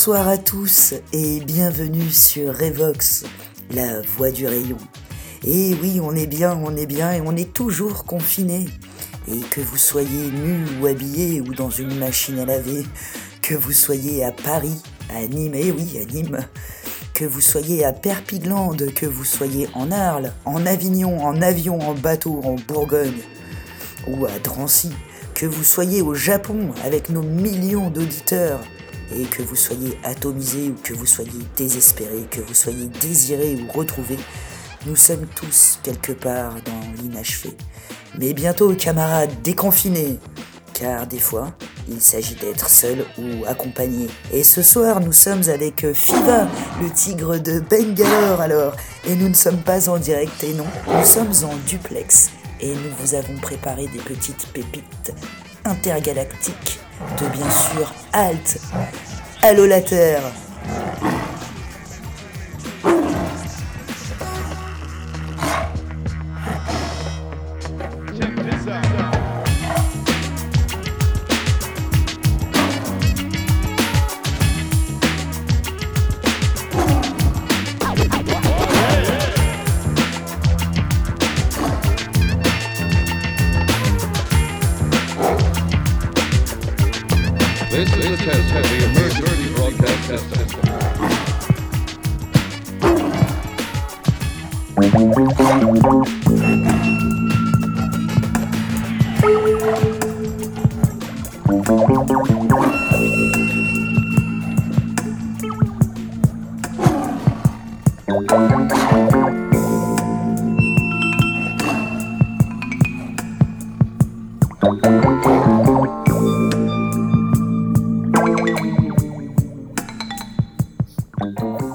Bonsoir à tous et bienvenue sur Revox, la voix du rayon. Et oui, on est bien, on est bien et on est toujours confiné. Et que vous soyez nu ou habillé ou dans une machine à laver, que vous soyez à Paris, à Nîmes, et oui, à Nîmes, que vous soyez à Perpiglande, que vous soyez en Arles, en Avignon, en avion, en bateau, en Bourgogne ou à Drancy, que vous soyez au Japon avec nos millions d'auditeurs, et que vous soyez atomisé ou que vous soyez désespéré, que vous soyez désiré ou retrouvé, nous sommes tous quelque part dans l'inachevé. Mais bientôt, camarades, déconfinés, car des fois, il s'agit d'être seul ou accompagné. Et ce soir, nous sommes avec Fiva, le tigre de Bangalore alors, et nous ne sommes pas en direct, et non, nous sommes en duplex, et nous vous avons préparé des petites pépites intergalactiques de bien sûr Halt. Allô la Terre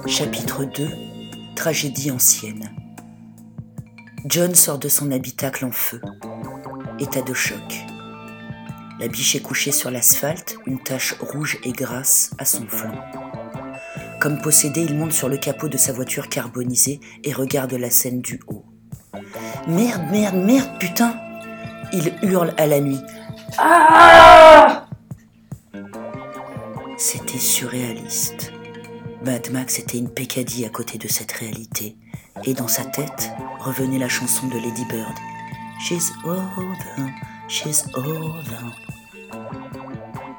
Chapitre 2 Tragédie ancienne John sort de son habitacle en feu. État de choc. La biche est couchée sur l'asphalte, une tache rouge et grasse à son flanc. Comme possédé, il monte sur le capot de sa voiture carbonisée et regarde la scène du haut. Merde, merde, merde, putain Il hurle à la nuit. Ah C'était surréaliste. Mad Max était une pécadille à côté de cette réalité, et dans sa tête revenait la chanson de Lady Bird. She's over, she's over.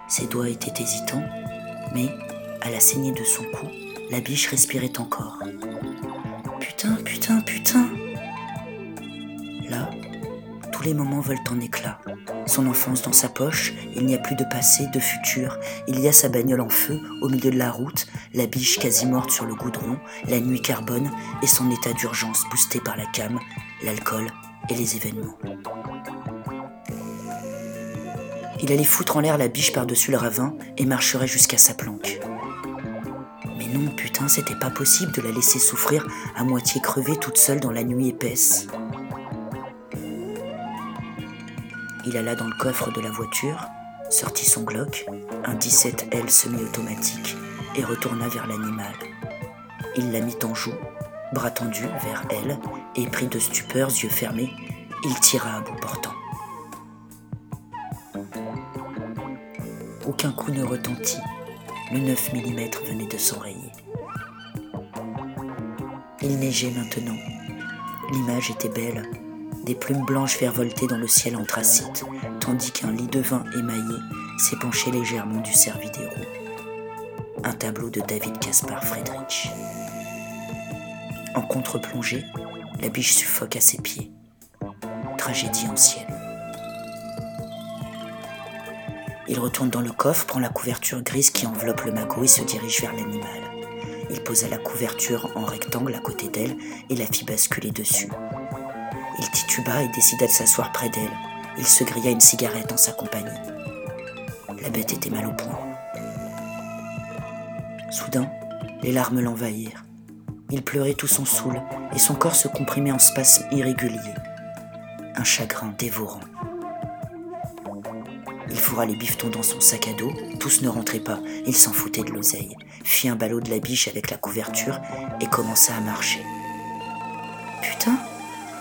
Ses doigts étaient hésitants, mais à la saignée de son cou, la biche respirait encore. Putain, putain, putain. Là, les moments volent en éclats. Son enfance dans sa poche, il n'y a plus de passé, de futur. Il y a sa bagnole en feu, au milieu de la route, la biche quasi morte sur le goudron, la nuit carbone et son état d'urgence boosté par la cam, l'alcool et les événements. Il allait foutre en l'air la biche par-dessus le ravin et marcherait jusqu'à sa planque. Mais non, putain, c'était pas possible de la laisser souffrir à moitié crevée toute seule dans la nuit épaisse. Il alla dans le coffre de la voiture, sortit son Glock, un 17L semi-automatique, et retourna vers l'animal. Il la mit en joue, bras tendus vers elle, et pris de stupeur, yeux fermés, il tira à bout portant. Aucun coup ne retentit, le 9 mm venait de s'enrayer. Il neigeait maintenant. L'image était belle, des plumes blanches virevoltaient dans le ciel anthracite, tandis qu'un lit de vin émaillé s'épanchait légèrement du roues. Un tableau de David Caspar Friedrich. En contre-plongée, la biche suffoque à ses pieds. Tragédie ancienne. Il retourne dans le coffre, prend la couverture grise qui enveloppe le magot et se dirige vers l'animal. Il posa la couverture en rectangle à côté d'elle et la fit basculer dessus. Il tituba et décida de s'asseoir près d'elle. Il se grilla une cigarette en sa compagnie. La bête était mal au point. Soudain, les larmes l'envahirent. Il pleurait tout son saoul et son corps se comprimait en spasmes irréguliers. Un chagrin dévorant. Il fourra les bifetons dans son sac à dos, tous ne rentraient pas, il s'en foutait de l'oseille, fit un ballot de la biche avec la couverture et commença à marcher. Putain,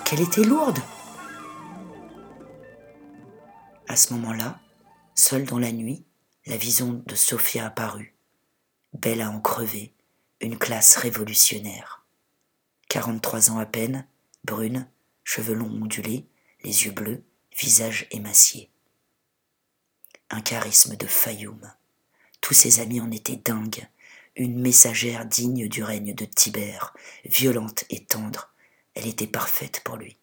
qu'elle était lourde À ce moment-là, seule dans la nuit, la vision de Sophia apparut. belle à en crever, une classe révolutionnaire. 43 ans à peine, brune, cheveux longs ondulés, les yeux bleus, visage émacié. Un charisme de Fayoum. Tous ses amis en étaient dingues, une messagère digne du règne de Tibère, violente et tendre, elle était parfaite pour lui.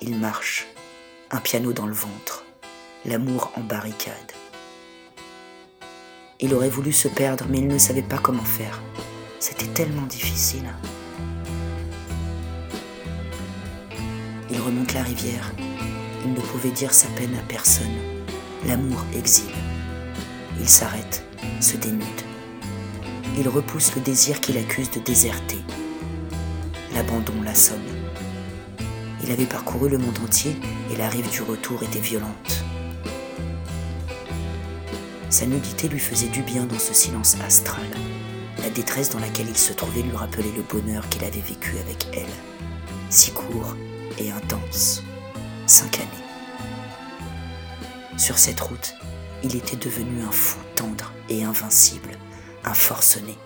Il marche, un piano dans le ventre, l'amour en barricade. Il aurait voulu se perdre, mais il ne savait pas comment faire. C'était tellement difficile. Il remonte la rivière. Il ne pouvait dire sa peine à personne. L'amour exile. Il s'arrête, se dénude. Il repousse le désir qu'il accuse de déserter. L'abandon l'assomme. Il avait parcouru le monde entier et la rive du retour était violente. Sa nudité lui faisait du bien dans ce silence astral. La détresse dans laquelle il se trouvait lui rappelait le bonheur qu'il avait vécu avec elle. Si court et intense. Cinq années. Sur cette route, il était devenu un fou tendre et invincible, un forcené.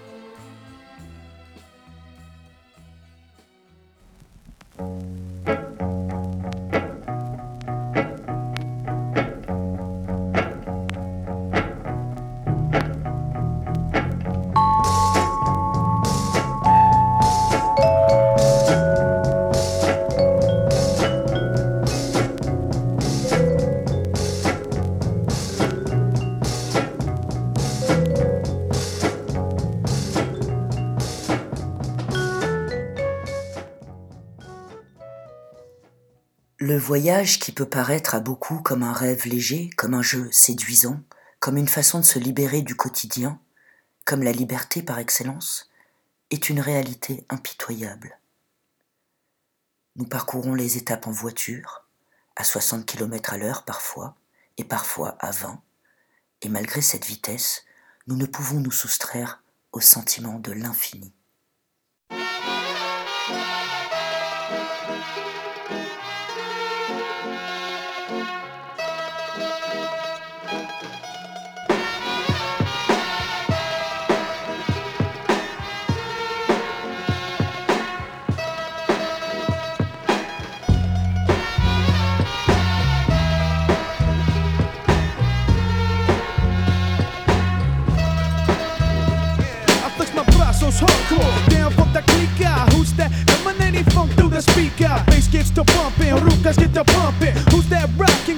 Le voyage qui peut paraître à beaucoup comme un rêve léger, comme un jeu séduisant, comme une façon de se libérer du quotidien, comme la liberté par excellence, est une réalité impitoyable. Nous parcourons les étapes en voiture, à 60 km à l'heure parfois, et parfois à 20, et malgré cette vitesse, nous ne pouvons nous soustraire au sentiment de l'infini.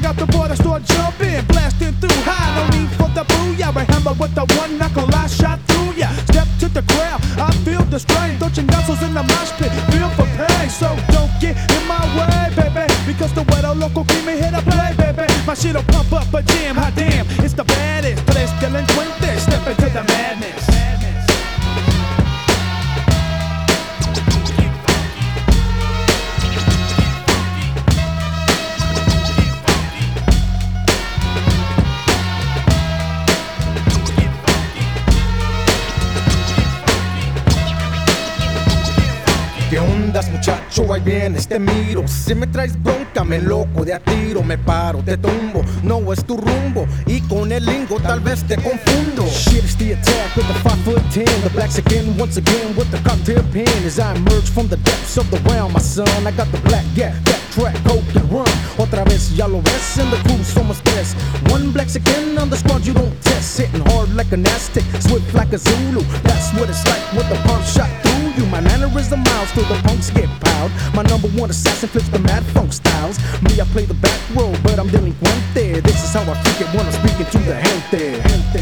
Got the boy that start jumping, blasting through high. No need for the booyah. I hammer with the one knuckle, I shot through ya. Step to the crowd, I feel the strain. Don't Touching muscles in the mosh pit, feel for pain. So don't get in my way, baby, because the weather local keep me here to play, baby. My shit'll pump up a Ahí vienes, te miro Si me traes bronca, me loco de a tiro Me paro, te tumbo, no es tu rumbo Y con el lingo tal vez te confundo. Shit is the attack of the 5 foot 10 The black again, once again with the cocktail pen. As I emerge from the depths of the realm, my son I got the black gap, that track, coke and run. Otra vez ya lo ves, in the crew somos tres. One black again on the squad you don't test. Hitting hard like an Aztec, swift like a Zulu. That's what it's like with the pump shot through you. My mannerism miles till the punks get piled My number one assassin flips the mad funk styles. Me, I play the back row, but I'm delinquente This is how I freak it when I'm speaking to the gente, gente.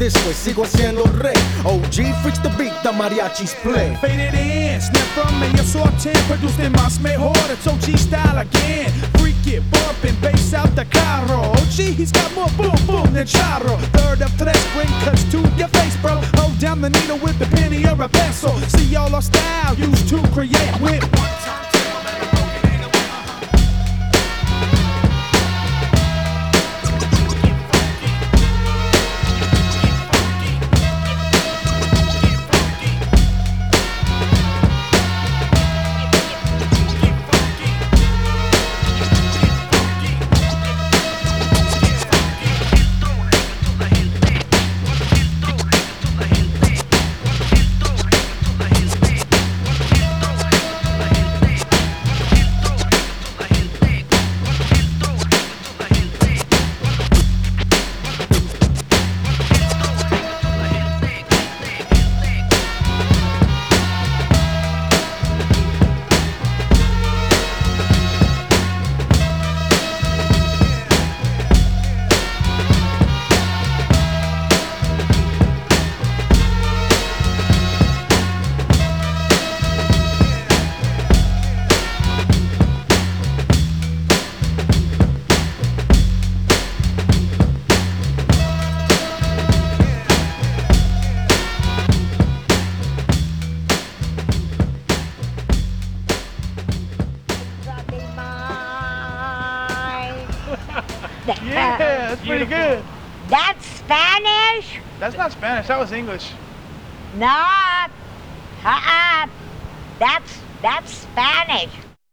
This way, sigo siendo rey. OG freaks the beat, the mariachis play. Faded in, snap from me, yo sorten, produced en más mejor, it's OG style again. Freak it, bumping, bass out the carro. OG, he's got more boom boom than charro. Third of tres, bring cuts to your face, bro. Hold down the needle with the penny or a pencil. See all our style used to create with one time. That's not Spanish, that was English. No. Uh-uh. That's that's Spanish.